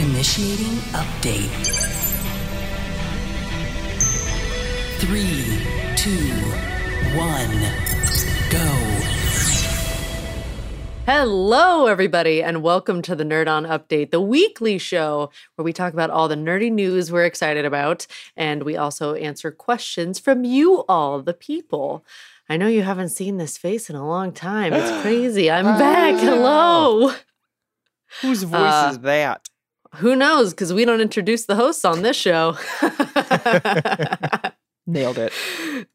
Initiating update. Three, two, one, go. Hello, everybody, and welcome to the Nerd On Update, the weekly show where we talk about all the nerdy news we're excited about. And we also answer questions from you all, the people. I know you haven't seen this face in a long time. It's crazy. I'm back. Hello. Whose voice Uh, is that? Who knows? Because we don't introduce the hosts on this show. Nailed it.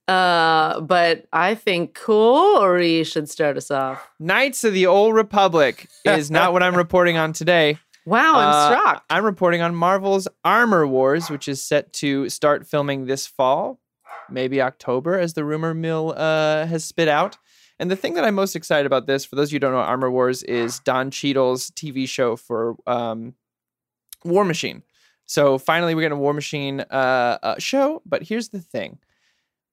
uh, but I think Corey should start us off. Knights of the Old Republic is not what I'm reporting on today. Wow, I'm Uh, shocked. I'm reporting on Marvel's Armor Wars, which is set to start filming this fall, maybe October, as the rumor mill uh, has spit out. And the thing that I'm most excited about this, for those of you who don't know, Armor Wars is Don Cheadle's TV show for um, War Machine. So finally, we're getting a War Machine uh, uh, show. But here's the thing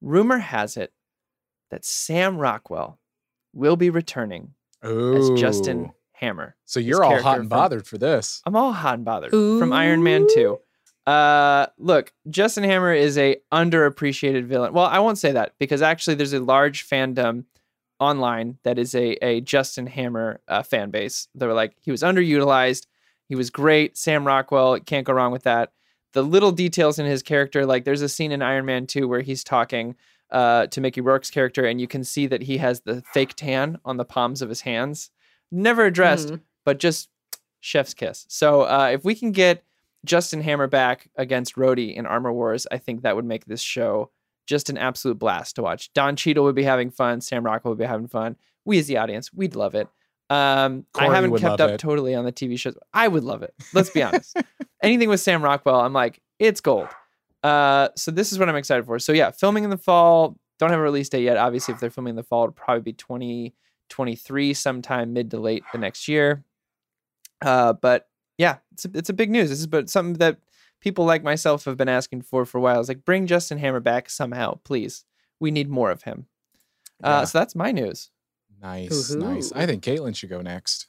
rumor has it that Sam Rockwell will be returning as Justin Hammer. So you're all hot and from- bothered for this. I'm all hot and bothered from Iron Man 2. Uh, look, Justin Hammer is a underappreciated villain. Well, I won't say that because actually there's a large fandom online that is a, a Justin Hammer uh, fan base. They were like, he was underutilized. He was great. Sam Rockwell, can't go wrong with that. The little details in his character, like there's a scene in Iron Man 2 where he's talking uh, to Mickey Rourke's character, and you can see that he has the fake tan on the palms of his hands. Never addressed, Mhm. but just chef's kiss. So uh, if we can get Justin Hammer back against Rhodey in Armor Wars, I think that would make this show just an absolute blast to watch. Don Cheadle would be having fun. Sam Rockwell would be having fun. We as the audience, we'd love it. Um, I haven't kept up it. totally on the TV shows. I would love it. Let's be honest. Anything with Sam Rockwell, I'm like, it's gold. Uh, so this is what I'm excited for. So yeah, filming in the fall. Don't have a release date yet. Obviously, if they're filming in the fall, it'll probably be 2023, sometime mid to late the next year. Uh, but yeah, it's a, it's a big news. This is but something that people like myself have been asking for for a while. It's like bring Justin Hammer back somehow, please. We need more of him. Uh, Yeah. So that's my news. Nice, nice. I think Caitlin should go next.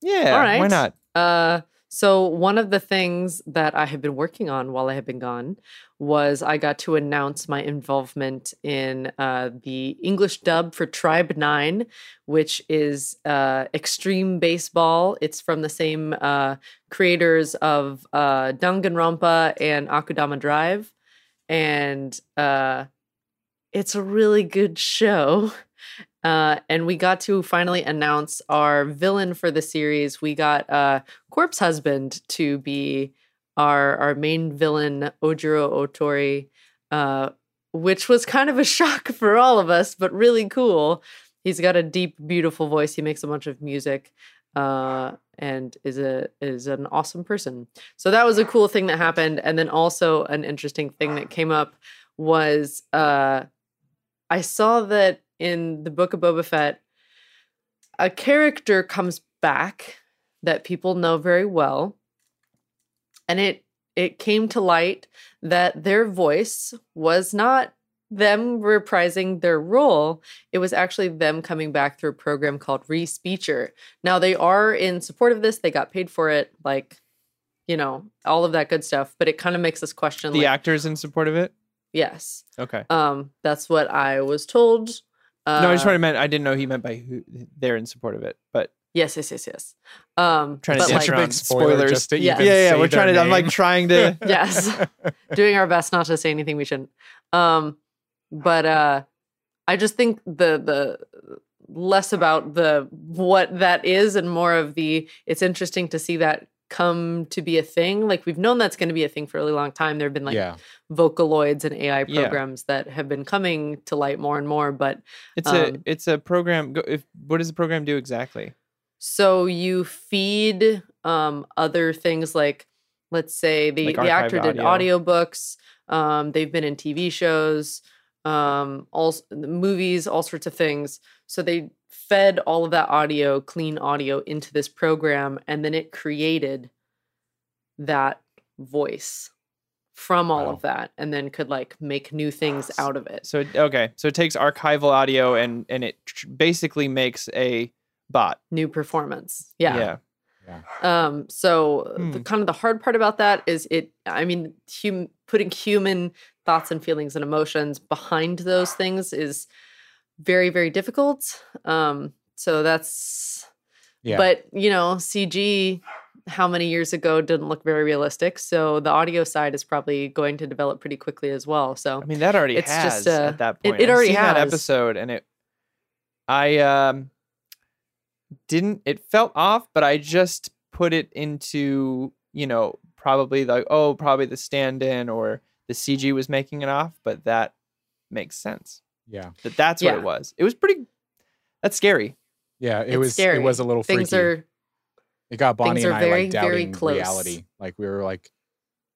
Yeah, All right. why not? Uh, so one of the things that I have been working on while I have been gone was I got to announce my involvement in uh, the English dub for Tribe Nine, which is uh, extreme baseball. It's from the same uh, creators of uh, Danganronpa and Akudama Drive, and uh, it's a really good show. Uh, and we got to finally announce our villain for the series. We got uh, Corpse Husband to be our our main villain, Ojiro Otori, uh, which was kind of a shock for all of us, but really cool. He's got a deep, beautiful voice. He makes a bunch of music, uh, and is a is an awesome person. So that was a cool thing that happened. And then also an interesting thing that came up was uh, I saw that in the Book of Boba Fett, a character comes back that people know very well, and it it came to light that their voice was not them reprising their role. It was actually them coming back through a program called Respeecher. Now they are in support of this. They got paid for it, like you know, all of that good stuff. But it kind of makes us question. The like, actors in support of it. yes, Okay. um, that's what I was told. Uh, no, I just wanted to meant I didn't know he meant by who they're in support of it, but Yes, yes, yes, yes. Um, Trying to but, dance like, around spoilers. just to Yeah. even yeah, yeah, say we're trying their to. I'm like trying to. Yes. doing our best not to say anything we shouldn't. Um, but uh, I just think the the less about the what that is and more of the it's interesting to see that come to be a thing. Like we've known that's going to be a thing for a really long time. There have been like yeah, Vocaloids and AI Yeah. programs that have been coming to light more and more. But It's a Um, it's a program. If what does the program do exactly? So you feed um, other things like, let's say the, Like the actor did audio. audiobooks. Um, they've been in TV shows, um, all movies, all sorts of things. So they fed all of that audio, clean audio, into this program, and then it created that voice from all Wow. of that, and then could like make new things out of it. So okay, so it takes archival audio and and it tr- basically makes a bot. New performance, yeah. yeah. Yeah. Um, so the Hmm. kind of the hard part about that is it. I mean, hum, putting human thoughts and feelings and emotions behind those things is very very difficult. Um, so that's. Yeah. But you know, CG. How many years ago didn't look very realistic? So the audio side is probably going to develop pretty quickly as well. So I mean, that already It's has just, uh, at that point. it I've already that episode, and it, I um, didn't. It felt off, but I just put it into you know probably like oh probably the stand-in or the CG was making it off, but that makes sense. Yeah. That that's what Yeah. it was. It was pretty. That's scary. Yeah. It It's was scary. it was a little freaky. things are it got Bonnie things and I very, like very doubting close. reality. Like we were like,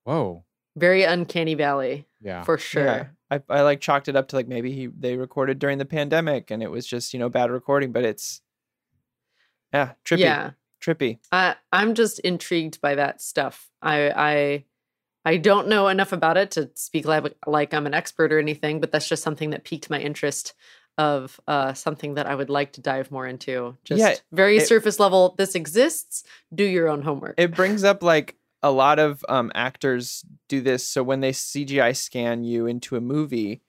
whoa. very uncanny valley Yeah. for sure. Yeah. I, I like chalked it up to like maybe he they recorded during the pandemic and it was just you know bad recording, but it's yeah trippy Yeah. trippy. I I'm just intrigued by that stuff. I I I don't know enough about it to speak like like I'm an expert or anything, but that's just something that piqued my interest of uh something that I would like to dive more into. Just Yeah, very it- surface level. This exists. Do your own homework. it brings up like a lot of um, actors do this. So when they CGI scan you into a movie,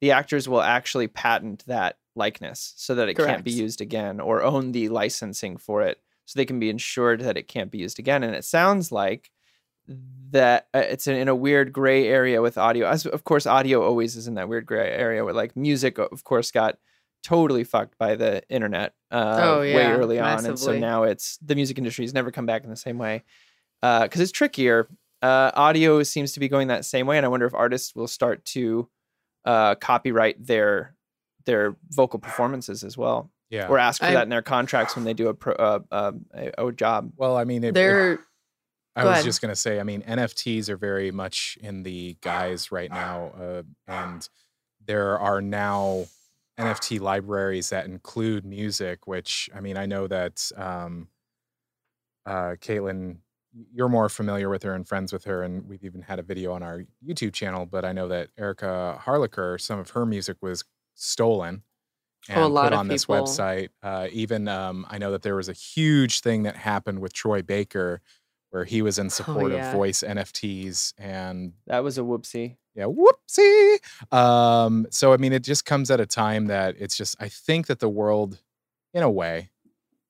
the actors will actually patent that likeness so that it can't be used again or own the licensing for it so they can be ensured that it can't be used again. And it sounds like that uh, it's in, in a weird gray area with audio. As of course, audio always is in that weird gray area where like music, of course, got totally fucked by the internet uh, Oh, way yeah, early on, and so now it's the music industry has never come back in the same way because it's trickier. Uh, audio seems to be going that same way, and I wonder if artists will start to uh, copyright their their vocal performances as well, Yeah. or ask for I- that in their contracts when they do a pro, uh, uh, a, a job. well, I mean, it, it- They're I Go was ahead. just gonna say, I mean, NFTs are very much in the guise right now, uh, and there are now NFT libraries that include music. Which I mean, I know that um, uh, Caitlin, you're more familiar with her and friends with her, and we've even had a video on our YouTube channel. But I know that Erika Harlacher, some of her music was stolen and Oh, a lot put on this people- website. Uh, even um, I know that there was a huge thing that happened with Troy Baker where he was in support Oh, yeah. of voice NFTs and That was a whoopsie. yeah, whoopsie. Um, so I mean, it just comes at a time that it's just I think that the world, in a way,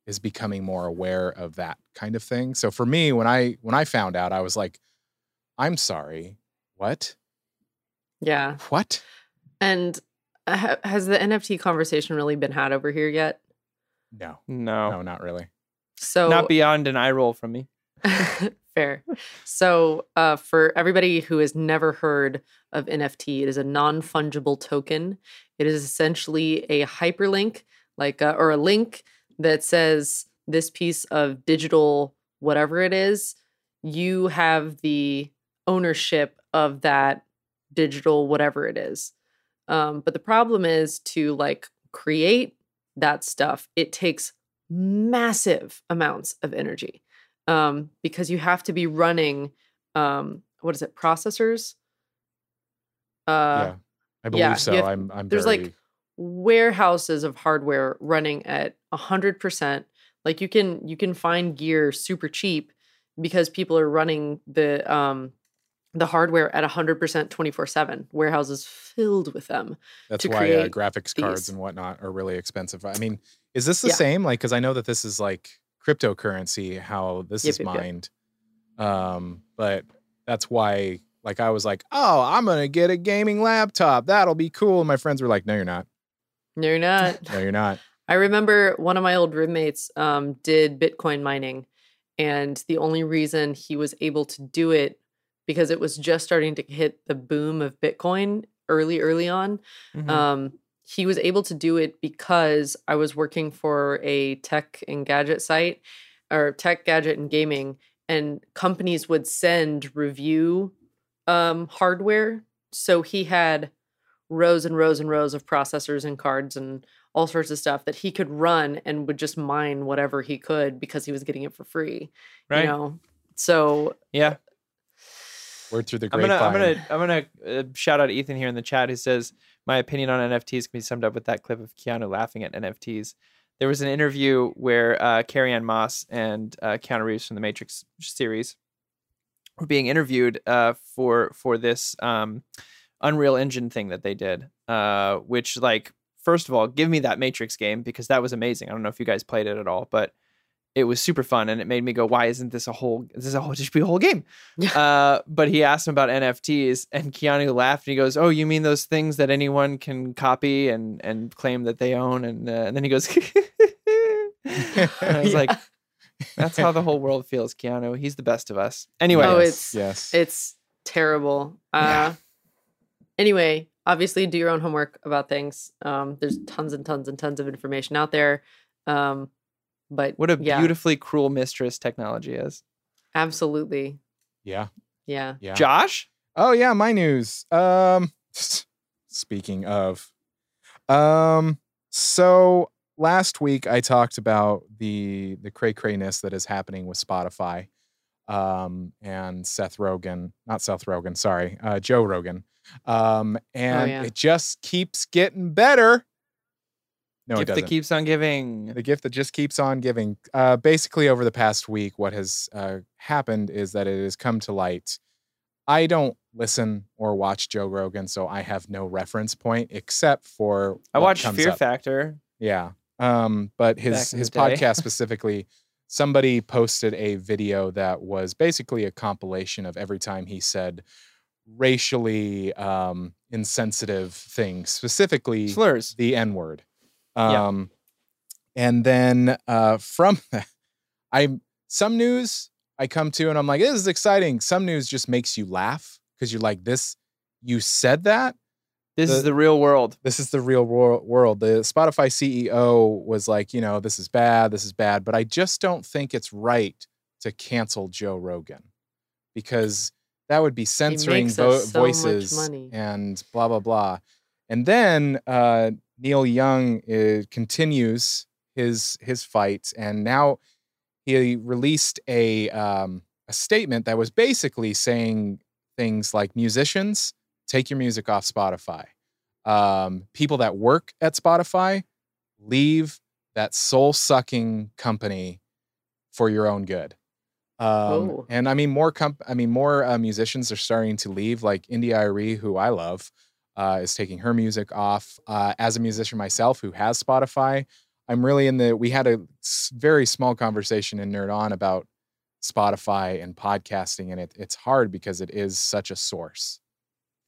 is becoming more aware of that kind of thing. So for me, when I when I found out, I was like, I'm sorry, what? yeah. What? And uh, has the NFT conversation really been had over here yet? No, No, no, not really. So not beyond an eye roll from me. Fair. So, uh, for everybody who has never heard of NFT, it is a non fungible token. It is essentially a hyperlink, like uh, or a link that says this piece of digital whatever it is. You have the ownership of that digital whatever it is. Um, but the problem is to like create that stuff. It takes massive amounts of energy um, because you have to be running um, what is it processors uh, yeah, I believe yeah, so. have- I'm. I'm. there's, very, like, warehouses of hardware running at 100% like you can you can find gear super cheap because people are running the um the hardware at 100% 24/7 warehouses filled with them That's to why uh, graphics cards these. and whatnot are really expensive. I mean, is this the Yeah. same? Like, because I know that this is like cryptocurrency, how this Yep, is yep, yep. mined. Um, but that's why, like, I was like, oh, I'm gonna get a gaming laptop. That'll be cool. And my friends were like, no, you're not. no you're not No, you're not. I remember one of my old roommates um, did Bitcoin mining, and the only reason he was able to do it because it was just starting to hit the boom of Bitcoin early, early on. Mhm. Um, he was able to do it because I was working for a tech and gadget site or tech, gadget, and gaming, and companies would send review um, hardware. So he had rows and rows and rows of processors and cards and all sorts of stuff that he could run and would just mine whatever he could because he was getting it for free. right? You know, so yeah. Word through the I'm gonna, I'm gonna, I'm gonna uh, shout out Ethan here in the chat who says my opinion on NFTs can be summed up with that clip of Keanu laughing at NFTs. there was an interview where uh, Carrie Ann Moss and uh, Keanu Reeves from the Matrix series were being interviewed uh, for for this um, Unreal Engine thing that they did, uh, which like first of all, give me that Matrix game because that was amazing. I don't know if you guys played it at all, but it was super fun and it made me go, why isn't this a whole this is a whole just be a whole game? uh, but he asked him about NFTs and Keanu laughed and he goes, Oh, you mean those things that anyone can copy and and claim that they own? And uh, and then he goes and I was Yeah. like, That's how the whole world feels, Keanu. He's the best of us. Anyway, Oh, it's- yes. It's terrible. Uh, Yeah. Anyway, obviously, do your own homework about things. Um, there's tons and tons and tons of information out there. Um, but what a yeah, beautifully cruel mistress technology is. absolutely, yeah, yeah. yeah. Josh? Oh yeah, my news. Um speaking of um so last week I talked about the the cray crayness that is happening with Spotify. Um and Seth Rogen, not Seth Rogen, sorry, uh Joe Rogan. Um and yeah. it just keeps getting better. No, Gift that keeps on giving. the gift that just keeps on giving. Uh, basically, over the past week, what has uh, happened is that it has come to light. I don't listen or watch Joe Rogan, so I have no reference point except for I watched Fear up. Factor. Yeah. Um, but his his podcast specifically, somebody posted a video that was basically a compilation of every time he said racially um, insensitive things, specifically Slurs. the N word. Yeah. Um, and then uh, from I some news I come to and I'm like, this is exciting. Some news just makes you laugh because you're like, this, you said that. This is the- the real world. This is the real wor- world. The Spotify CEO was like, you know, this is bad, this is bad, but I just don't think it's right to cancel Joe Rogan because that would be censoring vo- so voices and blah blah blah. And then uh, Neil Young uh, continues his his fight, and now he released a um, a statement that was basically saying things like musicians take your music off Spotify. Um, people that work at Spotify leave that soul sucking company for your own good. Um, Oh. and I mean, more comp- I mean, more uh, musicians are starting to leave. Like India.Arie, who I love, uh, is taking her music off. Uh, as a musician myself, who has Spotify, I'm really in the. We had a very small conversation in Nerd On about Spotify and podcasting, and it, it's hard because it is such a source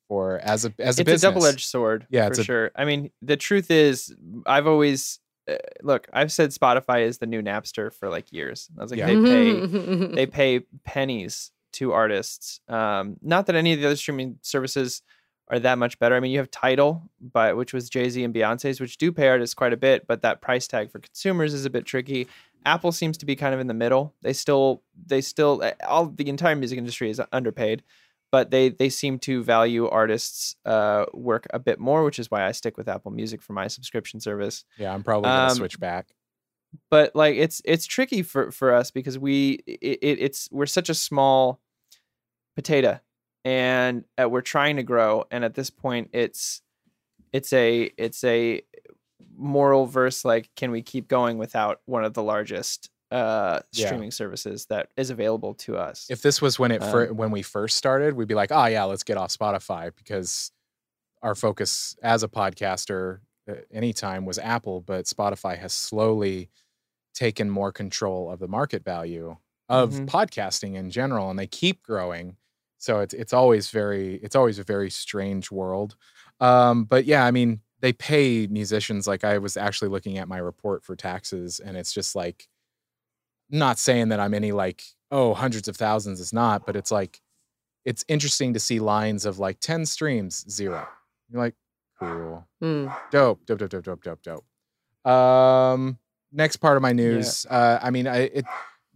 for as a as a it's business. a double-edged sword Yeah, for a- sure i mean the truth is i've always uh, look i've said spotify is the new napster for like years i was like Yeah. they pay they pay pennies to artists um not that any of the other streaming services are that much better. I mean you have Tidal but which was jay-z and beyonce's which do pay artists quite a bit but that price tag for consumers is a bit tricky. Apple seems to be kind of in the middle. They still they still uh, all the entire music industry is underpaid but they they seem to value artists uh work a bit more which is why i stick with apple music for my subscription service. Yeah, I'm probably gonna Um, switch back. but like it's it's tricky for for us because we it, it, it's we're such a small potato and uh, we're trying to grow and at this point it's it's a it's a moral verse like can we keep going without one of the largest uh Yeah. streaming services that is available to us If this was when it fir- Um, when we first started, we'd be like, oh yeah, let's get off Spotify because our focus as a podcaster uh, anytime was Apple, but Spotify has slowly taken more control of the market value of Mhm. podcasting in general, and they keep growing. So it's it's always very it's always a very strange world. Um, but yeah, I mean, they pay musicians. Like I was actually looking at my report for taxes, and it's just like not saying that I'm any like, oh, hundreds of thousands is not, but it's like, it's interesting to see lines of like 10 streams, zero. You're like, cool. Mm. Dope, dope, dope, dope, dope, dope, dope. Um, next part of my news. Uh, I mean, I, it,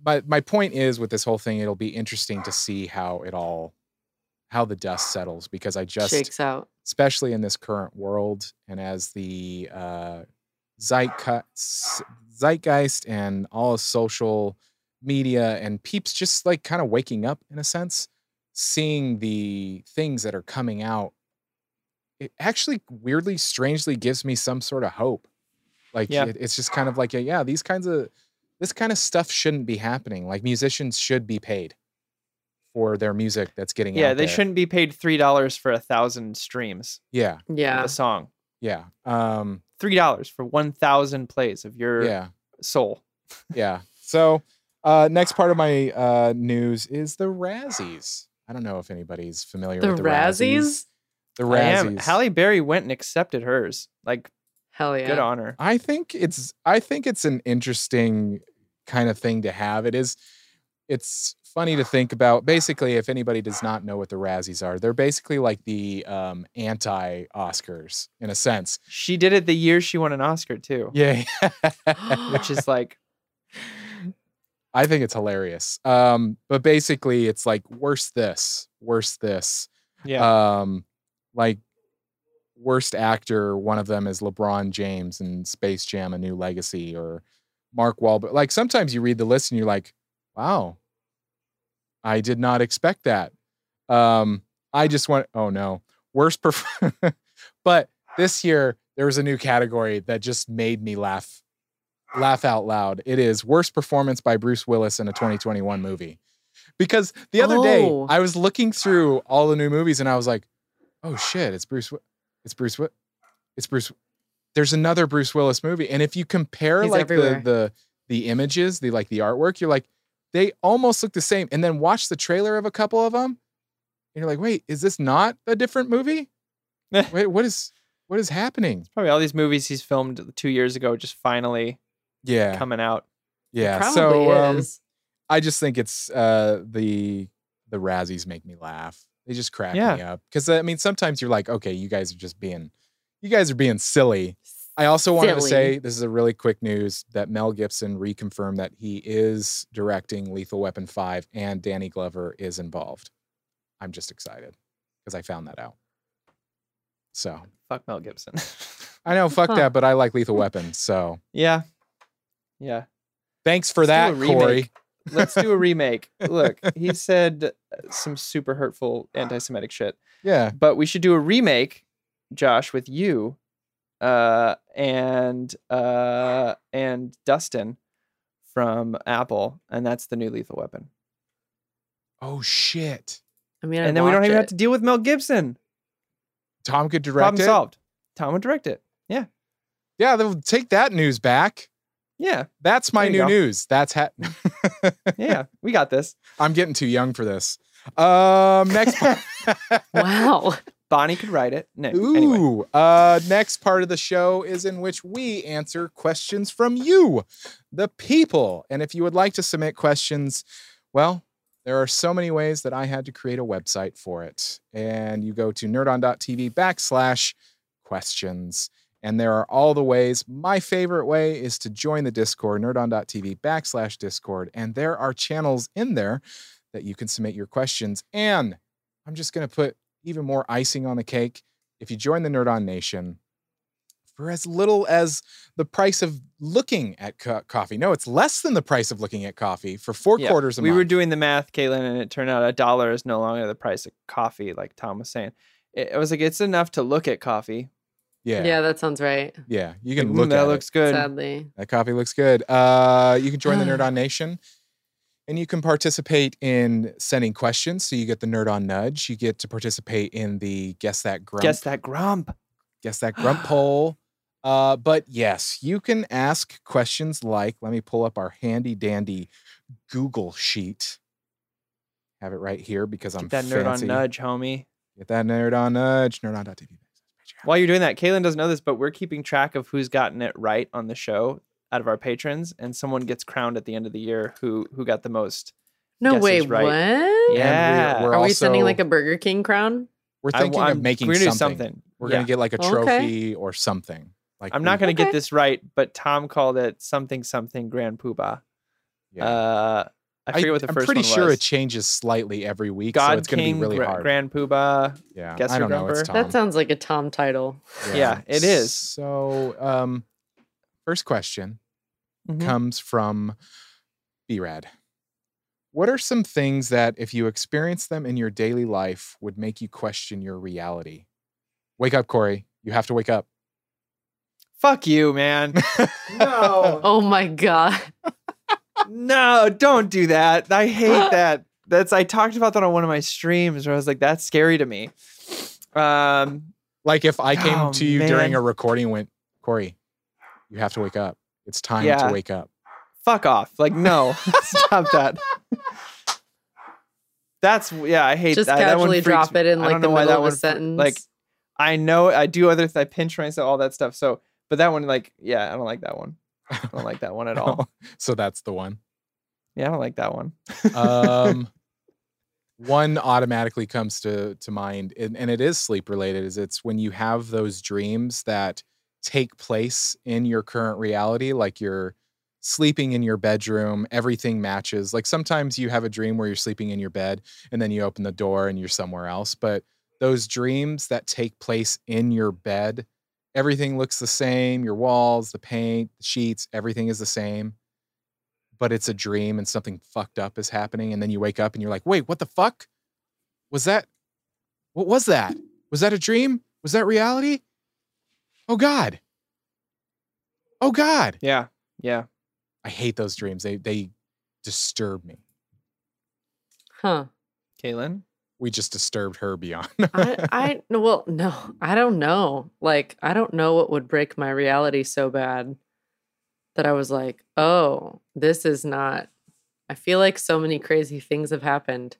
but my point is with this whole thing, it'll be interesting to see how it all, how the dust settles because I just, Shakes out. especially in this current world and as the uh, zeitgeist, zeitgeist and all social media and peeps just like kind of waking up in a sense, seeing the things that are coming out, it actually weirdly, strangely gives me some sort of hope. Like Yeah. it- it's just kind of like a, yeah, these kinds of this kind of stuff shouldn't be happening. Like musicians should be paid for their music that's getting Yeah, out they there. shouldn't be paid three dollars for a thousand streams Yeah, Yeah. a song. yeah, um, Three dollars for one thousand plays of your yeah, soul. yeah. So uh, next part of my uh, news is the Razzies. I don't know if anybody's familiar The with the Razzies. Razzies? The I am. Razzies. Halle Berry went and accepted hers. Like Hell yeah. good honor. I think it's I think it's an interesting kind of thing to have. It is it's funny to think about. Basically, if anybody does not know what the Razzies are, they're basically like the um, anti Oscars in a sense. She did it the year she won an Oscar too. Yeah. Which is like I think it's hilarious. Um, but basically it's like worse this, worse this. yeah. Um, like worst actor, one of them is LeBron James in Space Jam: A New Legacy, or Mark Wahlberg. Like sometimes you read the list and you're like, "Wow, I did not expect that." Um, I just want. Oh no, worst. Perf- but this year there was a new category that just made me laugh, laugh out loud. It is worst performance by Bruce Willis in a 2021 movie. Because the other day Oh. I was looking through all the new movies and I was like, oh shit, it's Bruce. It's Bruce. It's Bruce. There's another Bruce Willis movie, and if you compare He's like the everywhere. the the images, the like the artwork, you're like, they almost look the same. And then watch the trailer of a couple of them, and you're like, wait, is this not a different movie? wait, what is what is happening? Probably all these movies he's filmed two years ago just finally Yeah, coming out. yeah. So um. I just think it's uh the the Razzies make me laugh. They just crack Yeah. me up because I mean sometimes you're like, okay, you guys are just being, you guys are being silly. I also wanted to say this is a really quick news that Mel Gibson reconfirmed that he is directing Lethal Weapon five and Danny Glover is involved. I'm just excited because I found that out. So Fuck Mel Gibson. I know, fuck Huh. that, but I like Lethal Weapon. So yeah. Yeah. thanks for Let's that, a Corey. Remake. Let's do a remake. Look, he said uh, some super hurtful anti Semitic shit. Yeah, But we should do a remake, Josh, with you uh and uh and Dustin from Apple, and that's the new lethal weapon. Oh shit. I mean, and then we don't even have to deal with Mel Gibson. Tom could direct Problem it. solved. Tom would direct it. Yeah. Yeah, they'll take that news back. Yeah. That's my new go. news. That's ha- Yeah. we got this. I'm getting too young for this. Um, next. Wow. Bonnie could write it. No, Ooh, anyway. uh, next part of the show is in which we answer questions from you, the people. And if you would like to submit questions, well, there are so many ways that I had to create a website for it. And you go to nerdon.tv backslash questions. And there are all the ways. My favorite way is to join the Discord, nerdon.tv backslash Discord. And there are channels in there that you can submit your questions. And I'm just going to put even more icing on the cake. If you join the Nerd On Nation for as little as the price of looking at co- coffee, no, it's less than the price of looking at coffee for four Yeah, quarters a we month. were doing the math, Caitlin, and it turned out a dollar is no longer the price of coffee, like Tom was saying. It, it was like it's enough to look at coffee. Yeah, Yeah, that sounds right. yeah. You Like, can "Mm, look that at looks it. good. Sadly. That coffee looks good. Uh, you can join the Nerd On Nation. And you can participate in sending questions. So you get the Nerd On Nudge. You get to participate in the Guess That Grump. Guess that grump. guess that grump poll. Uh, but yes, you can ask questions like, let me pull up our handy dandy Google sheet. Have it right here because I'm Get that nerd on nudge, homie. Get that nerd on nudge. Nerd.tv. While you're doing that, Caitlin doesn't know this, but we're keeping track of who's gotten it right on the show out of our patrons, and someone gets crowned at the end of the year who who got the most. No, Guess wait, right. what? Yeah. we're Are we sending like a Burger King crown? We're thinking I'm- of making we're something. something. We're Yeah. gonna get like a Okay. trophy or something. Like I'm not going to get this right, but Tom called it something something Grand Poobah. yeah. Uh, I forget what the I'm first pretty one sure was. it changes slightly every week, God so it's gonna be really Gra- hard. Grand Poobah. yeah, Guess I don't know. It's Tom. That sounds like a Tom title. Yeah, it is. So, um, first question Mhm. comes from B-Rad. What are some things that, if you experience them in your daily life, would make you question your reality? Wake up, Corey. You have to wake up. Fuck you, man. no. Oh my god. No, don't do that. I hate that. That's I talked about that on one of my streams where I was like, that's scary to me. Um, Like if I came Oh, to you during a recording, and went Corey, you have to wake up. It's time Yeah. to wake up. fuck off. Like, no, stop that. That's yeah, I hate Just that. that one casually freaks drop me- it in like the know middle that of a sentence. Like, I know I do other. I pinch myself, all that stuff. So, but that one, like, yeah, I don't like that one. I don't like that one at all. so that's the one. Yeah, I don't like that one. um, one automatically comes to to mind, and, and it is sleep related. Is it's when you have those dreams that take place in your current reality, like you're sleeping in your bedroom, everything matches. Like sometimes you have a dream where you're sleeping in your bed, and then you open the door and you're somewhere else. But those dreams that take place in your bed, everything looks the same. Your walls, the paint, the sheets, everything is the same but it's a dream and something fucked up is happening and then you wake up and you're like wait what the fuck? Was that what was that? Was that a dream? Was that reality? Oh god. Oh god. Yeah, yeah. i hate those dreams. They they disturb me. Huh. Caitlin, we just disturbed her beyond I, I no, well, no, I don't know. Like, I don't know what would break my reality so bad that I was like, oh, this is not. I feel like so many crazy things have happened.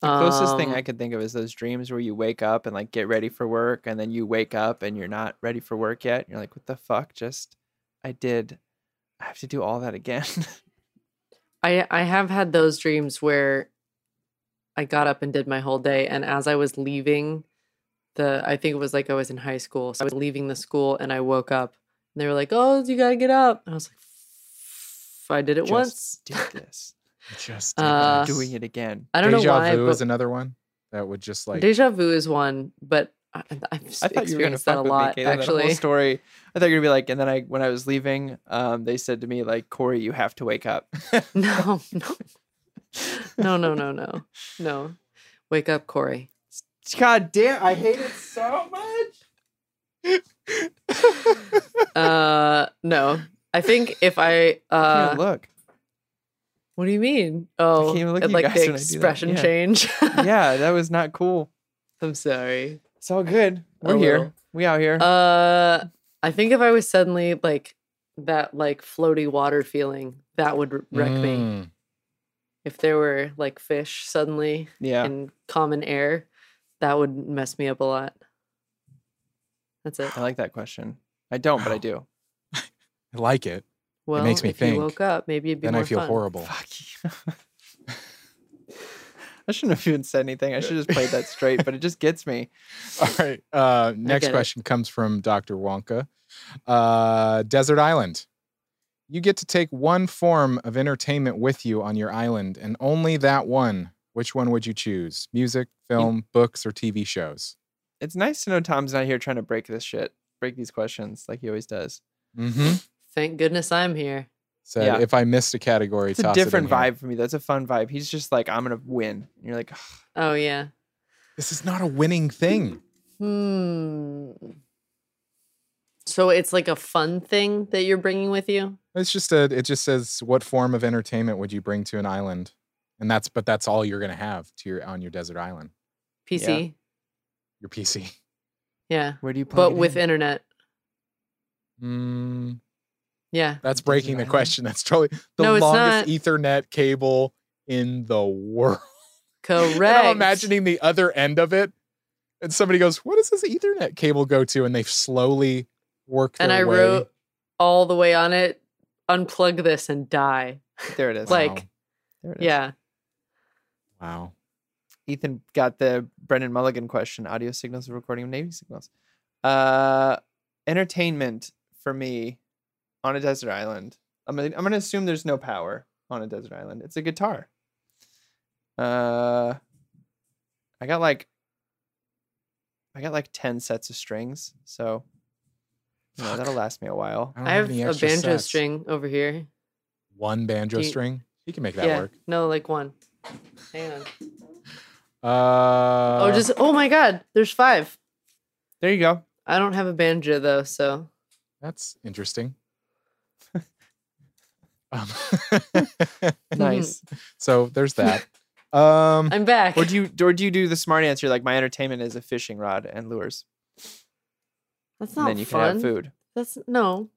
the closest thing Um, I could think of is those dreams where you wake up and like get ready for work, and then you wake up and you're not ready for work yet. You're like, what the fuck? Just I did. I have to do all that again. I I have had those dreams where I got up and did my whole day, and as I was leaving the, I think it was like I was in high school, so I was leaving the school, and I woke up, and they were like, "Oh, you gotta get up," and I was like, "F- "I did it Just once." did this. just Uh, doing it again. I don't know why. deja why, vu but is another one that would just like deja vu is one, but I, I've I thought you were gonna experienced that a with lot. me, Caitlin, that whole actually, story. I thought you were gonna be like, and then I, when I was leaving, um, they said to me like, Corey, you have to wake up. no, no, no, no, no, no, no. Wake up, Corey. God damn, I hate it so much. Uh, no. I think if I uh, Can't look. What do you mean? Oh, can't even look it- at you like guys the when I do that. expression Yeah. change. Yeah, that was not cool. I'm sorry. It's all good. We're here. We out here. Uh, I think if I was suddenly like that, like floaty water feeling, that would r- wreck me. If there were like fish suddenly yeah. in common air, that would mess me up a lot. That's it. I like that question. I don't, but I do. i like it Well, makes me if think. you woke up, maybe it'd be then more i feel fun. horrible Fuck you. I shouldn't have even said anything. I should have just played that straight, but it just gets me. All right. Uh, next get it. question comes from Dr. Wonka. Uh, Desert Island. You get to take one form of entertainment with you on your island, and only that one. Which one would you choose? Music, film, books, or TV shows? It's nice to know Tom's not here trying to break this shit, break these questions like he always does. Mm-hmm. Thank goodness I'm here. So Yeah. if I missed a category, It's a toss it in different here. vibe for me. That's a fun vibe. He's just like, I'm gonna win. And you're like, "Ugh, Oh yeah. This is not a winning thing. Hmm. So it's like a fun thing that you're bringing with you. It's just a. It just says what form of entertainment would you bring to an island, and that's but that's all you're gonna have to your on your desert island. PC. Your PC. Yeah. where do you plug But it with in? internet. Mm, Yeah. that's Desert breaking the island? question. That's totally the No, longest not. Ethernet cable in the world. Correct. And I'm imagining the other end of it, and somebody goes, "What does this Ethernet cable go to?" And they slowly work. and I way- wrote all the way on it, unplug this and die. there it is. like- Wow. there it is. Yeah. Wow. Ethan got the Brendan Mulligan question: audio signals or recording of Navy signals. Uh, entertainment for me on a desert island. I'm gonna, I'm gonna assume there's no power on a desert island. It's a guitar. Uh, I got like, I got like ten sets of strings, so you know, that'll last me a while. don't I have any a banjo sets. string over here. One banjo you- string. You can make that yeah. work. No, like one. Hang on. Uh, oh, just oh my god, there's five. There you go. I don't have a banjo though, so That's interesting. um, Nice. so there's that. Um, I'm back. or do you or do you do the smart answer like my entertainment is a fishing rod and lures, That's and not then you fun. can have food. That's no.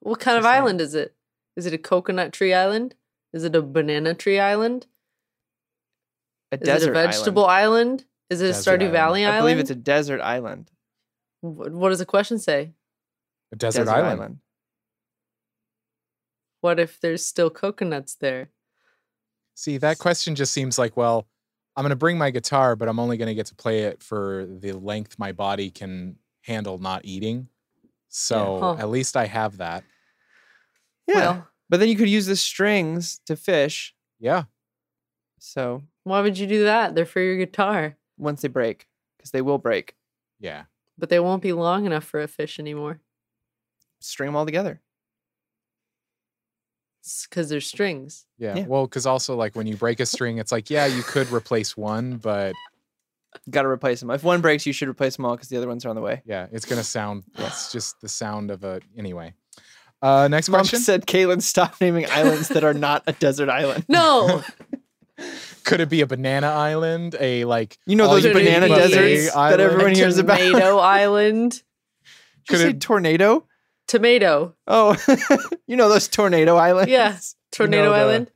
What kind of Just saying. island is it? Is it a coconut tree island? Is it a banana tree island? A Is desert it a vegetable island? Is it a Desert Stardew island. Valley island. island? I believe it's a desert island. Wh- What does the question say? a desert, island. What if there's still coconuts there? See, that question just seems like, well, I'm going to bring my guitar, but I'm only going to get to play it for the length my body can handle not eating. So Huh. at least I have that. Yeah, Well, but then you could use the strings to fish. Yeah. So why would you do that? They're for your guitar, once they break, because they will break, Yeah. but they won't be long enough for a fish anymore. string them all together. Because they're strings. Yeah. Yeah. Well, because also, like, when you break a string, it's like, yeah, you could replace one, but Got to replace them. If one breaks, you should replace them all because the other ones are on the way. yeah, it's going to sound, That's just the sound of a, anyway. Uh, next Mom question. said, "Caitlin, stop naming islands that are not a desert island." No, Could it be a banana island? A, like, You know those you banana eat buffet deserts that island? everyone a hears about. tomato island. Did you Could say it- tornado? Tomato. Oh, you know those tornado islands? Yeah. Tornado the- island.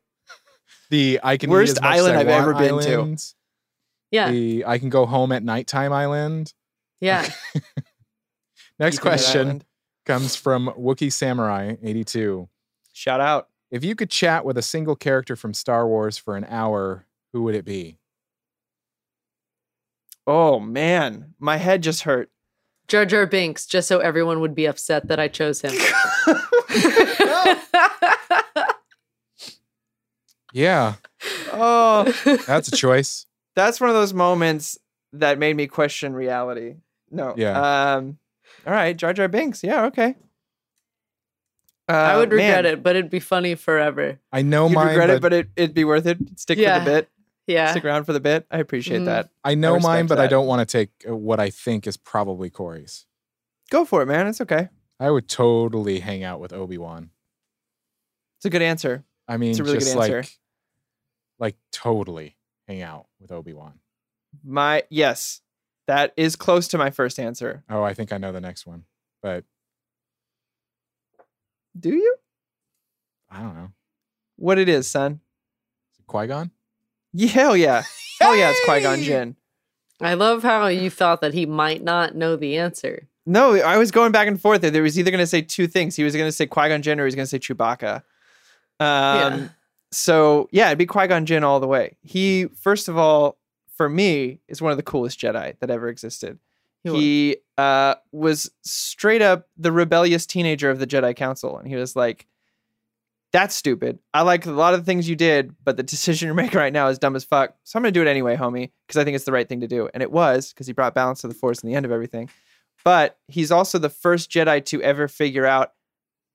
The I can eat Worst as much as island I I've want ever been to. island, Yeah. The I can go home at nighttime island. Yeah. Next Ethernet question comes from Wookiee Samurai 82. Shout out. If you could chat with a single character from Star Wars for an hour, who would it be? Oh man, my head just hurt. Jar Jar Binks, just so everyone would be upset that I chose him. Yeah, oh, that's a choice. That's one of those moments that made me question reality. No. Yeah. Um. All right, Jar Jar Binks. Yeah. Okay. Uh, I would regret man, it, but it'd be funny forever. I know You'd mine, regret but, it, but it, it'd be worth it. Stick Yeah. for the bit. Yeah. Stick around for the bit. I appreciate Mhm. that. I know mine, respect but I don't want to take uh, what I think is probably Corey's. Go for it, man. It's okay. I would totally hang out with Obi Wan. It's a good answer. I mean, it's a really good answer. like, like totally hang out with Obi Wan. My yes, that is close to my first answer. Oh, I think I know the next one, but Do you? I don't know. What it is, son? Qui Gon? Yeah, hell yeah. Hell yeah, it's Qui Gon Hey! Jinn. I love how you thought that he might not know the answer. No, I was going back and forth. there. There was either going to say two things. He was going to say Qui Gon Jinn or he was going to say Chewbacca. Um, Yeah. So yeah, it'd be Qui Gon Jinn all the way. He, first of all, for me, is one of the coolest Jedi that ever existed. He uh, was straight up the rebellious teenager of the Jedi Council, and he was like, "That's stupid. I like a lot of the things you did, but the decision you're making right now is dumb as fuck. So I'm gonna do it anyway, homie, because I think it's the right thing to do." And it was because he brought balance to the Force in the end of everything. But he's also the first Jedi to ever figure out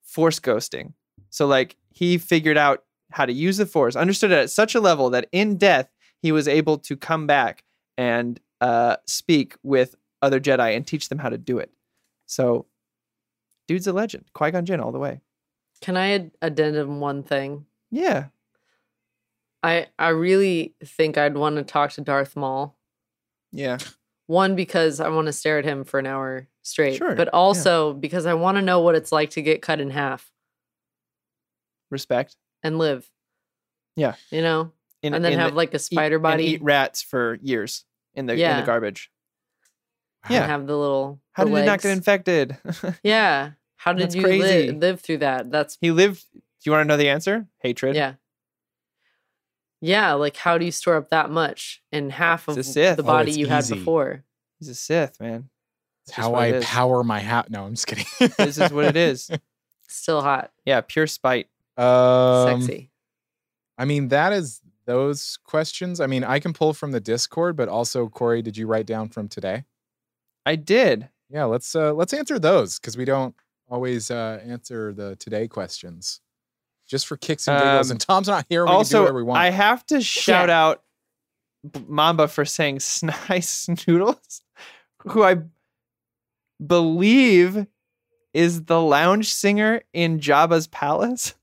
Force ghosting. So like he figured out how to use the Force, understood it at such a level that in death he was able to come back and uh, speak with other Jedi and teach them how to do it. So, dude's a legend. Qui Gon Jinn all the way. Can I addendum one thing? Yeah. I I really think I'd want to talk to Darth Maul. Yeah. One because I want to stare at him for an hour straight, Sure, but yeah. also because I want to know what it's like to get cut in half Respect. And live. Yeah. you know, In, and then have the- like a eat- spider and body. eat rats for years in the in the garbage. and Yeah. have the little. How the did it not get infected? Yeah, how did That's you crazy. li- live through that? That's he lived. Do you want to know the answer? Hatred. yeah. Yeah, like how do you store up that much in half of Sith. the Oh, body it's you had before? He's a Sith, man. It's how I power my hat. No, I'm just kidding. This is what it is. Still hot, Yeah, pure spite. Um, sexy. I mean, that is those questions. I mean, I can pull from the Discord, but also, Corey, did you write down from today? I did. Yeah, let's uh let's answer those because we don't always uh answer the today questions. Just for kicks and giggles. Um, and Tom's not here. We can do also, whatever we want. I have to shout Yeah. out Mamba for saying Sy Snootles, who I believe is the lounge singer in Jabba's palace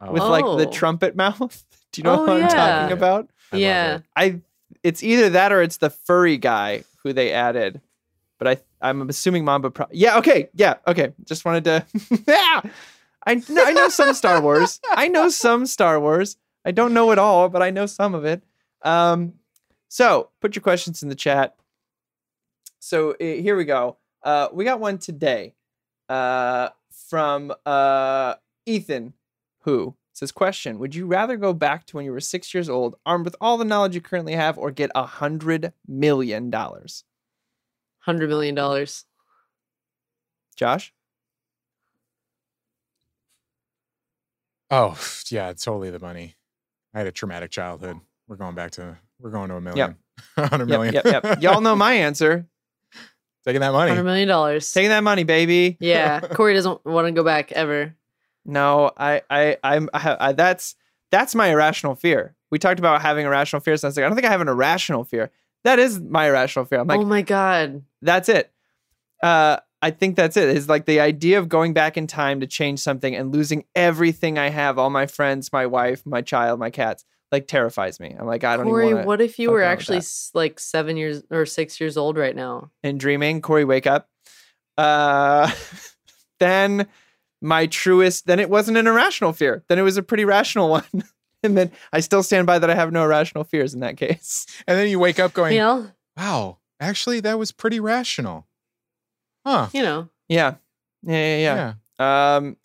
Oh, with like the Oh. trumpet mouth. Do you know Oh, what I'm talking about? I yeah. it. I it's either that or it's the furry guy who they added. But I I'm assuming Mamba Pro- Yeah, okay. Yeah, okay. Just wanted to Yeah. I know, I know some Star Wars. I know some Star Wars. I don't know it all, but I know some of it. Um so, put your questions in the chat. So, uh, here we go. Uh we got one today. Uh from uh Ethan who says question would you rather go back to when you were six years old armed with all the knowledge you currently have or get a hundred million dollars Hundred million dollars. josh Oh, yeah, totally the money. I had a traumatic childhood. We're going back to we're going to a million. A hundred yep, yep, yep. y'all know my answer Taking that money. Hundred million dollars. taking that money baby Yeah. Corey doesn't want to go back ever. No i i i'm I, I, that's that's my irrational fear we talked about having irrational fears and i was like i don't think i have an irrational fear that is my irrational fear i'm like oh my god. that's it. Uh, I think that's it. Is like the idea of going back in time to change something and losing everything I have, all my friends, my wife, my child, my cats, like terrifies me. I'm like, I don't Corey, what if you were actually like seven years or six years old right now? And dreaming, Corey, wake up. Uh, then my truest. Then it wasn't an irrational fear. Then it was a pretty rational one. and then I still stand by that I have no irrational fears in that case. and then you wake up going, You know, wow, actually, that was pretty rational. Huh. you know. Yeah, yeah, yeah. yeah. Um,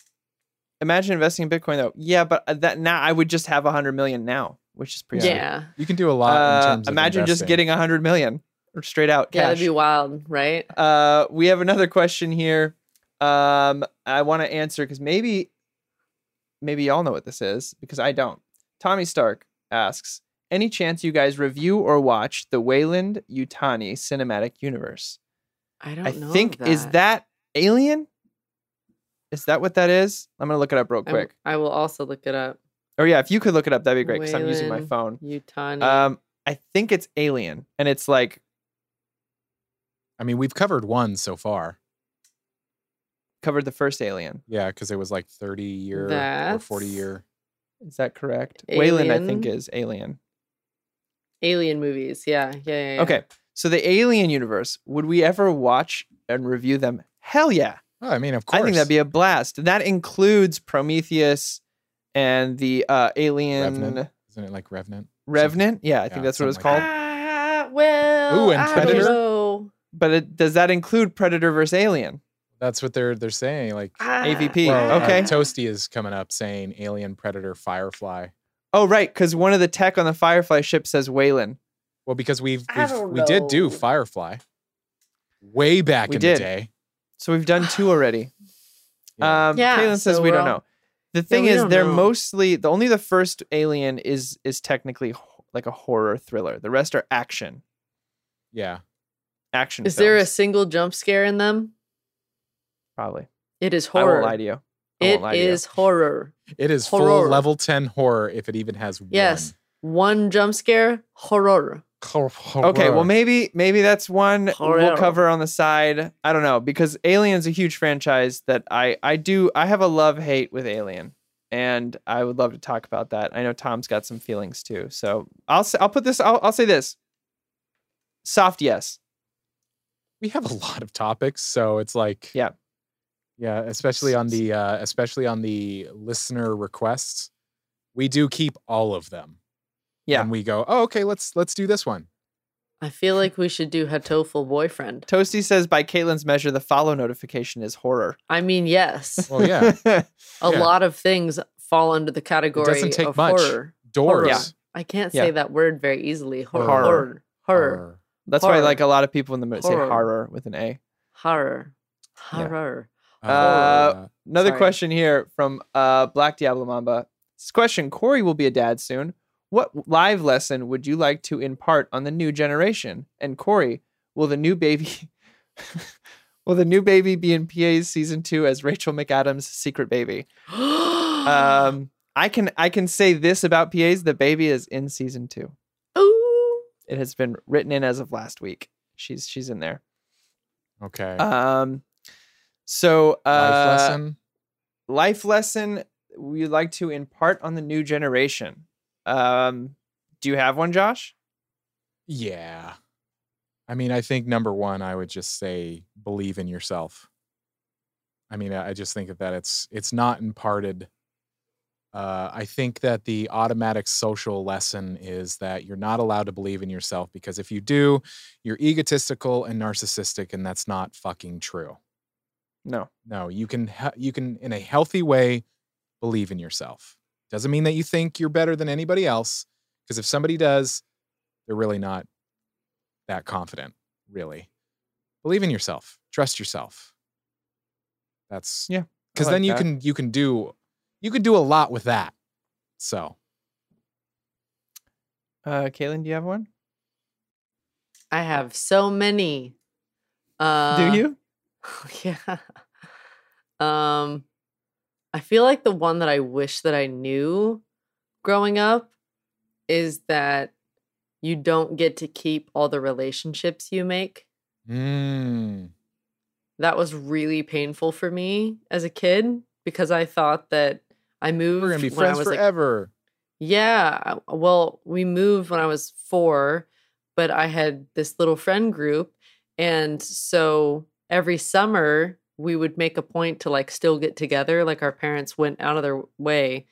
imagine investing in Bitcoin though. Yeah, but uh, that now I would just have a hundred million now, which is pretty. Yeah. sweet. You can do a lot in Uh, terms of imagine just getting a hundred million or straight out Yeah, that'd be wild, right? uh, we have another question here. Um, I want to answer because maybe, maybe y'all know what this is because I don't. Tommy Stark asks, "Any chance you guys review or watch the Weyland Yutani cinematic universe?" I don't I know. think is that Alien. Is that what that is? I'm gonna look it up real I- quick. I, will also look it up. Oh yeah, if you could look it up, that'd be great because I'm using my phone. Yutani. Um, I think it's Alien, and it's like I mean, we've covered one so far. Covered the first Alien. Yeah, because it was like 30 year or 40 year. Is that correct? Weyland, I think, is Alien. Alien movies. Yeah, yeah, yeah. yeah. Okay, so the Alien universe. Would we ever watch and review them? Hell yeah! Oh, I mean, of course. I think that'd be a blast. That includes Prometheus and the uh, Alien Revenant. Isn't it like Revenant? Revenant. Yeah, I think that's what it's something like called. Ah, well, Ooh, and I don't Predator? know. But it, does that include Predator versus Alien? That's what they're they're saying. Like, Ah, AVP. well, uh, okay. Toasty is coming up saying Alien, Predator, Firefly. Oh, right, because one of the tech on the Firefly ship says Weyland. Well, because we've, we've we did do. Firefly way back We in did. the day. So we've done two already. Yeah. Um, Yeah, Kaylin says so we don't all- know. The thing we is, they're know. mostly the only the first Alien is is technically like a horror thriller. The rest are action, yeah. action. Is there a single jump scare in them? Probably? It is I horror. won't lie to you. I It won't lie to you. is horror. It is full Horror. level 10 horror if it even has Yes. One jump scare, horror. one. Okay, well maybe maybe that's one we'll cover on the side. I don't know because Alien's a huge franchise that I I do I have a love hate with Alien, and I would love to talk about that. I know Tom's got some feelings too, so I'll say, I'll put this I'll, I'll say this. Soft yes. we have a lot of topics, so it's like Yeah. Yeah, especially on the uh especially on the listener requests. We do keep all of them. Yeah. And we go, "Oh, okay, let's let's do this one." I feel like we should do Hatoful Boyfriend. Toasty says by Caitlin's measure, the follow notification is horror. I mean, yes. Well, yeah. A Yeah. lot of things fall under the category Doesn't take of much. horror. Doors. Yeah. I can't Yeah. say that word very easily. Horror. Horror. Horror. Horror. Horror. That's why Horror. like a lot of people in the mo- say Horror. horror with an A. Horror. Yeah. Uh, Another Sorry. question here from uh, Black Diablo Mamba. This question Corey will be a dad soon. What live lesson would you like to impart on the new generation? And Corey, will the new baby will the new baby be in PA's season two as Rachel McAdams' secret baby? Um, I can I can say this about PA's: the baby is in season two. Ooh. It has been written in as of last week. She's she's in there. okay. Um, So, uh, Life lesson. life lesson we'd like to impart on the new generation. Um, do you have one, Josh? Yeah. I mean, I think number one, I would just say believe in yourself. I mean, I I just think that it's it's not imparted. Uh, I think that the automatic social lesson is that you're not allowed to believe in yourself because if you do, you're egotistical and narcissistic, and that's not fucking true. No. No, you can he- you can in a healthy way believe in yourself. Doesn't mean that you think you're better than anybody else because if somebody does, they're really not that confident, really. Believe in yourself. Trust yourself. That's Yeah, Cuz like then you that. can you can do you can do a lot with that. So, Uh, Caitlin, do you have one? I have so many. Uh, do you? yeah. Um, I feel like the one that I wish that I knew growing up is that you don't get to keep all the relationships you make. mm, That was really painful for me as a kid because I thought that I moved we're to be when I friends was like forever. Yeah. Well, we moved when I was four, but I had this little friend group. And so every summer we would make a point to like still get together. Like our parents went out of their way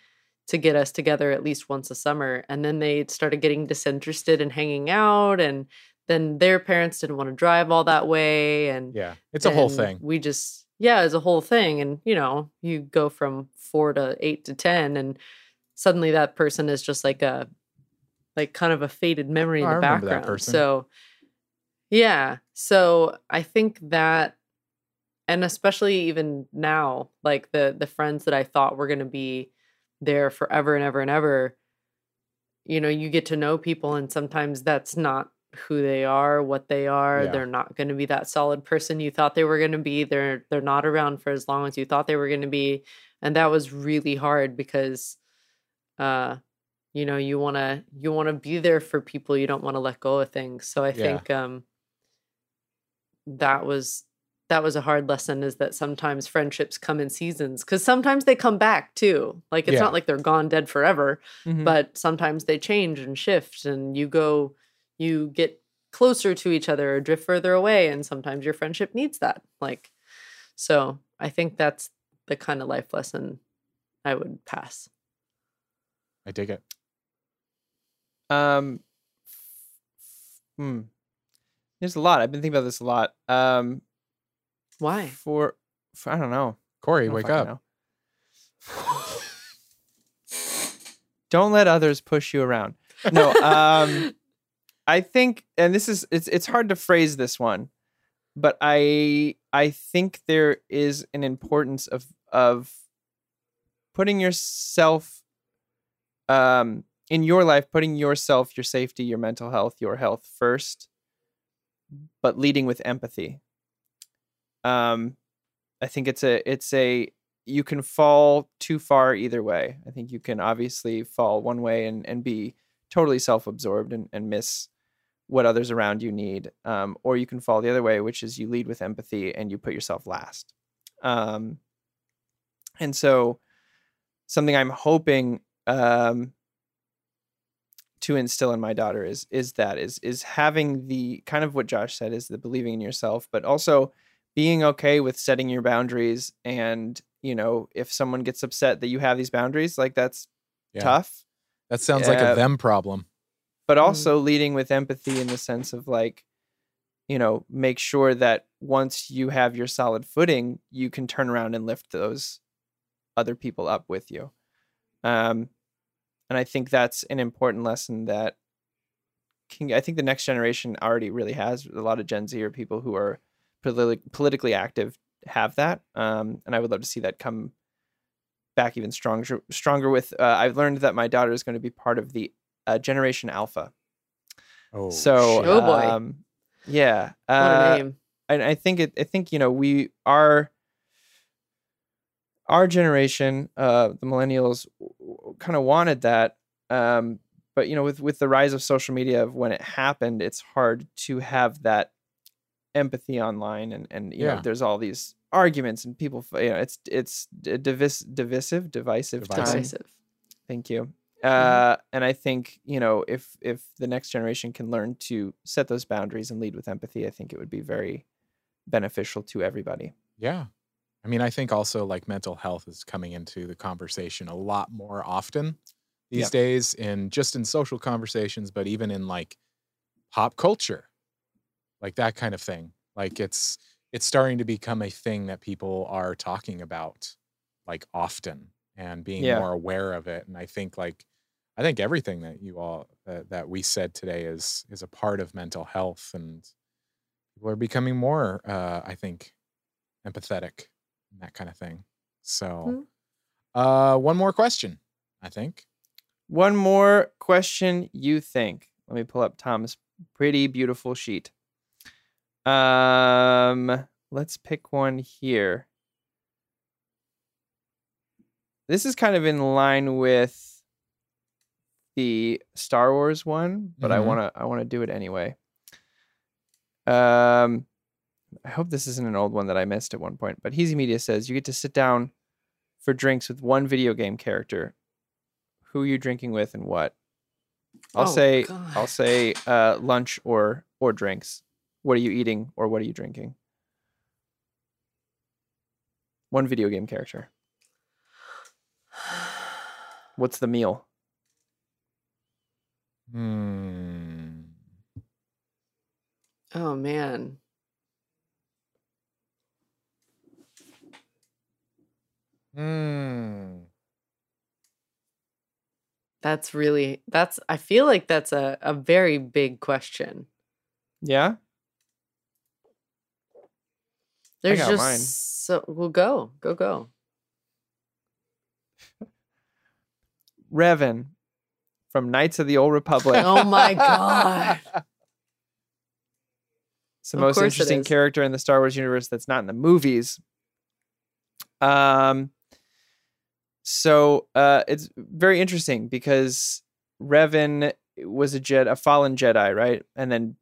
to get us together at least once a summer. And then they started getting disinterested in hanging out. And then their parents didn't want to drive all that way. And yeah. It's a whole thing. We just, yeah, it's a whole thing. And, you know, you go from four to eight to 10, and suddenly that person is just like a, like kind of a faded memory Oh, in I the background. So, yeah. So I think that, and especially even now, like the the friends that I thought were going to be there forever and ever and ever, you know, you get to know people, and sometimes that's not who they are, what they are. Yeah. They're not going to be that solid person you thought they were going to be. They're they're not around for as long as you thought they were going to be, and that was really hard because, uh, you know, you want to you want to be there for people. You don't want to let go of things. So I Yeah. think um, that was that was a hard lesson is that sometimes friendships come in seasons because sometimes they come back too like it's Yeah. not like they're gone dead forever Mhm. but sometimes they change and shift and you go you get closer to each other or drift further away and sometimes your friendship needs that like so i think that's the kind of life lesson i would pass I dig it. Um, hmm. There's a lot. I've been thinking about this a lot. Um, why for, for I don't know. Corey, don't wake up. Don't let others push you around. No, um, I think, and this is it's it's hard to phrase this one, but I I think there is an importance of of putting yourself um in your life, putting yourself, your safety, your mental health, your health first, but leading with empathy. Um, I think it's a it's a you can fall too far either way. I think you can obviously fall one way and and be totally self-absorbed and, and miss what others around you need um, or you can fall the other way which is you lead with empathy and you put yourself last um, and so something i'm hoping um, to instill in my daughter is is that is is having the kind of what josh said is the believing in yourself but also being okay with setting your boundaries and you know if someone gets upset that you have these boundaries like that's Yeah. tough That sounds like a them problem. but Mm. also leading with empathy in the sense of like you know make sure that once you have your solid footing you can turn around and lift those other people up with you um and i think that's an important lesson that can i think the next generation already really has a lot of gen z or people who are politi- politically active have that um and i would love to see that come back even stronger stronger with uh, i've learned that my daughter is going to be part of the uh, generation alpha Oh, so shit. Oh, boy. um, yeah what uh, a name and I think it. I think you know we our our generation, uh, the millennials, kind of wanted that. Um, but you know, with with the rise of social media, of when it happened, it's hard to have that empathy online, and and you know, Yeah. there's all these arguments and people. You know, it's it's divis, divisive, divisive, Divisive. time. Divisive. Thank you. Uh, and I think you know if if the next generation can learn to set those boundaries and lead with empathy, I think it would be very beneficial to everybody. Yeah. I mean, I think also like mental health is coming into the conversation a lot more often these days in just in social conversations, but even in like pop culture, like that kind of thing. Like it's it's starting to become a thing that people are talking about like often and being Yeah. more aware of it. And I think like I think everything that you all uh, that we said today is is a part of mental health and people are becoming more uh I think empathetic and that kind of thing. So uh one more question, I think. One more question you think. Let me pull up Tom's pretty beautiful sheet. Um, let's pick one here. This is kind of in line with the Star Wars one, but I Mhm. want to I want to do it anyway. Um I hope this isn't an old one that I missed at one point, but Heezy Media says you get to sit down for drinks with one video game character. Who are you drinking with and what? I'll Oh, say God. I'll say uh, lunch or or drinks. What are you eating or what are you drinking? One video game character. What's the meal? Hmm. Oh man. Hmm. That's really that's I feel like that's a, a very big question. Yeah. There's just mine. so we'll go. Go go. Revan from Knights of the Old Republic. Oh my god. It's the Of most interesting character in the Star Wars universe that's not in the movies. Um so uh it's very interesting because Revan was a Jedi, a fallen Jedi, right? And then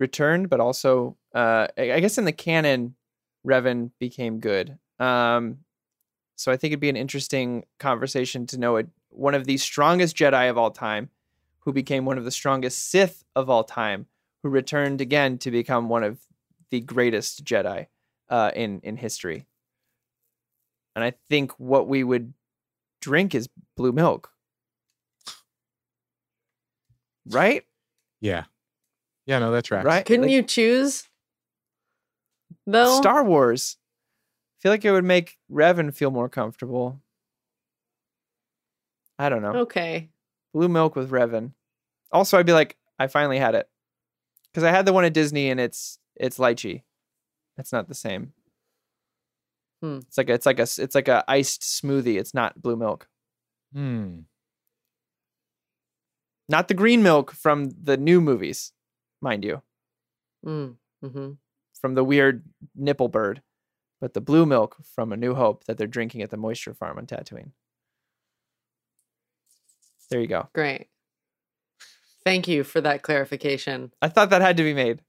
returned, but also uh I guess in the canon Revan became good. Um so I think it'd be an interesting conversation to know a, one of the strongest Jedi of all time who became one of the strongest Sith of all time who returned again to become one of the greatest Jedi uh, in in history. And I think what we would drink is blue milk, right? Yeah. Yeah, no, that's right. Right? Couldn't Like, you choose? No. Star Wars? I feel like it would make Revan feel more comfortable. I don't know. Okay. Blue milk with Revan. Also, I'd be like, I finally had it because I had the one at Disney and it's it's lychee. It's not the same. Hmm. It's like a, it's like a it's like a iced smoothie. It's not blue milk. Hmm. Not the green milk from the new movies, mind you, Mm. hmm from the weird nipple bird, but the blue milk from A New Hope that they're drinking at the moisture farm on Tatooine. There you go. Great. Thank you for that clarification. I thought that had to be made.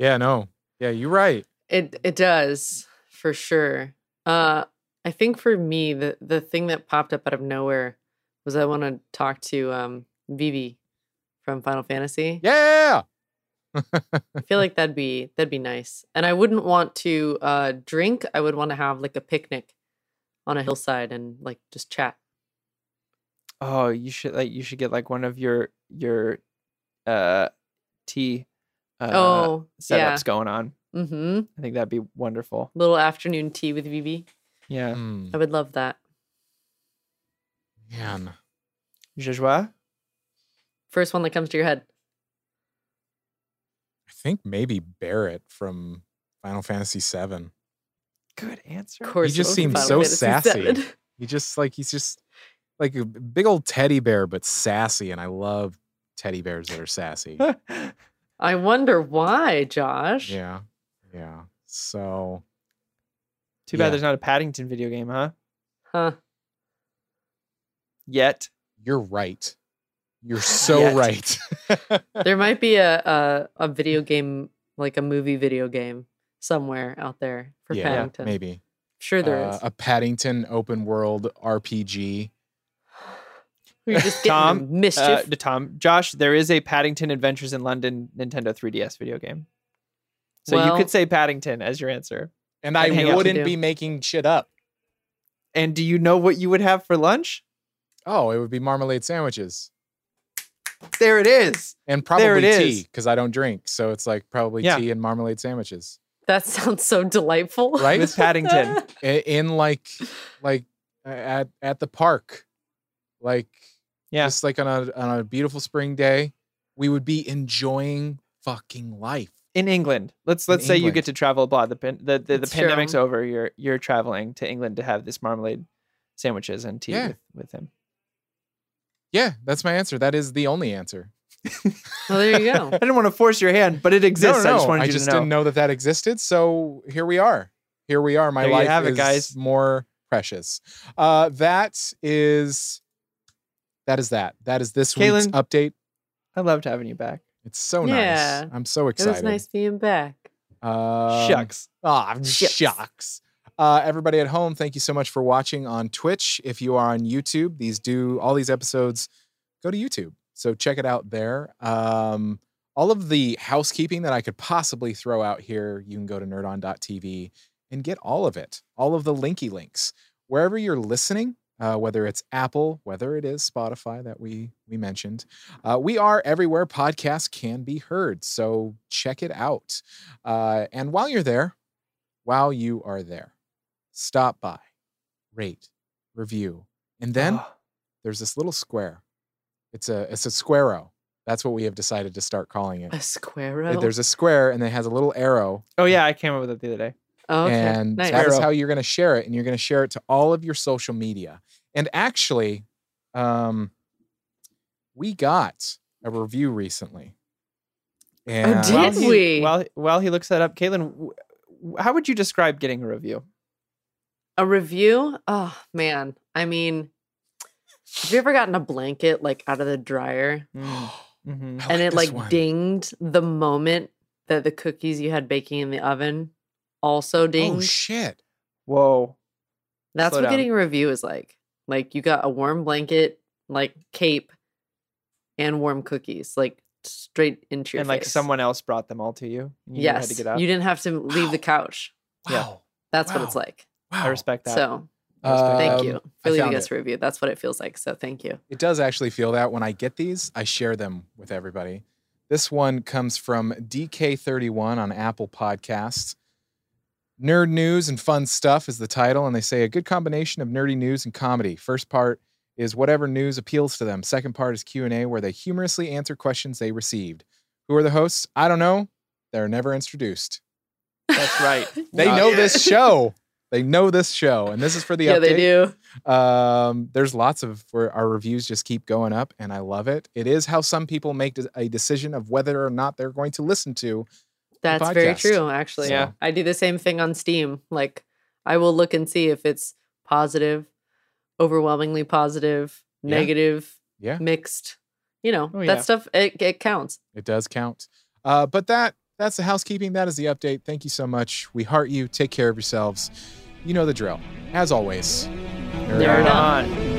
Yeah, no. Yeah, you're right. It it does for sure. Uh, I think for me the the thing that popped up out of nowhere was I want to talk to um Vivi from Final Fantasy. Yeah. I feel like that'd be that'd be nice. And I wouldn't want to uh drink. I would want to have like a picnic on a hillside and like just chat. Oh, you should like you should get like one of your your uh tea uh oh, setups yeah. going on. Mm-hmm. I think that'd be wonderful. Little afternoon tea with Vivi. Yeah. Hmm. I would love that. Man. Joshua? First one that comes to your head. I think maybe Barret from Final Fantasy VII. Good answer. Of course, just it seems so Fantasy sassy. VII. He just like he's just like a big old teddy bear, but sassy, and I love teddy bears that are sassy. I wonder why, Josh. yeah. Yeah. So Too bad Yeah. there's not a Paddington video game, huh? Huh. Yet. you're right. You're so right. There might be a, a a video game, like a movie video game somewhere out there for yeah, Paddington. maybe Sure, there is. Uh, a Paddington open world RPG. You're just getting Tom, Tom, mischief. Uh, to Tom, Josh, there is a Paddington Adventures in London Nintendo 3DS video game. So you could say Paddington as your answer. And And I out. wouldn't be making shit up. And do you know what you would have for lunch? Oh, it would be marmalade sandwiches There it is. and There it probably tea because I don't drink. So it's like probably Yeah. tea and marmalade sandwiches, that sounds so delightful. right? With Paddington. I- in like like at at the park, like Yeah. just like on a on a beautiful spring day, we would be enjoying fucking life. In England. Let's let's say you get to travel abroad. The pan- the the, the pandemic's true. over. You're you're traveling to England to have this marmalade sandwiches and tea Yeah. with, with him. Yeah, that's my answer. That is the only answer. Well, there you go. I didn't want to force your hand, but it exists. no, no, I just wanted I you just to know. didn't know that that existed. So here we are. Here we are. My There you life have it, is guys. more precious. Uh, that is that is that. That is this week's update. I loved having you back. It's so Yeah. nice. I'm so excited. It excited. was nice being back. Um, Shucks. Ah, Shucks. shucks. Uh, everybody at home, thank you so much for watching on Twitch. If you are on YouTube, these do all these episodes go to YouTube. So check it out there. Um, all of the housekeeping that I could possibly throw out here, you can go to nerdon.tv and get all of it, all of the linky links. Wherever you're listening, uh, whether it's Apple, whether it is Spotify that we we mentioned, uh, we are everywhere podcasts can be heard. So check it out. Uh, and while you're there, while you are there, stop by, rate, review, and then Oh, there's this little square. It's a it's a squareo. That's what we have decided to start calling it. A squareo. There's a square and it has a little arrow, oh yeah, I came up with it the other day. Oh, okay. and nice. that is how you're going to share it, and you're going to share it to all of your social media. And actually, um, we got a review recently. And did while he, we? While while he looks that up, Caitlin, w- w- how would you describe getting a review? A review? Oh man. I mean, have you ever gotten a blanket like out of the dryer Mm-hmm. I and it like one. dinged the moment that the cookies you had baking in the oven also dinged? Oh shit! Whoa. That's slow what down. getting a review is like. Like you got a warm blanket, like cape, and warm cookies, like straight into your and like face. someone else brought them all to you. and You yes, had to get up. you didn't have to leave the Wow. couch. Yeah. Wow! That's what it's like. Wow! I respect that. So respect thank Um, you for leaving us a review. That's what it feels like. So thank you. It does actually feel that when I get these, I share them with everybody. This one comes from DK31 on Apple Podcasts. Nerd news and fun stuff is the title, and they say a good combination of nerdy news and comedy. First part is whatever news appeals to them. Second part is Q&A where they humorously answer questions they received. Who are the hosts? I don't know. They're never introduced. That's right. They know this show. They know this show, and this is for the yeah, update. they do. Um, there's lots of where our reviews just keep going up, and I love it. It is how some people make a decision of whether or not they're going to listen to. That's very true, actually. Yeah. I do the same thing on Steam. Like, I will look and see if it's positive, overwhelmingly positive, Yeah. negative, Yeah, mixed. You know, Oh, yeah. that stuff, it, it counts. it does count. Uh, but that that's the housekeeping. That is the update. Thank you so much. We heart you. Take care of yourselves. You know the drill. As always, Nerd Nerd on. on.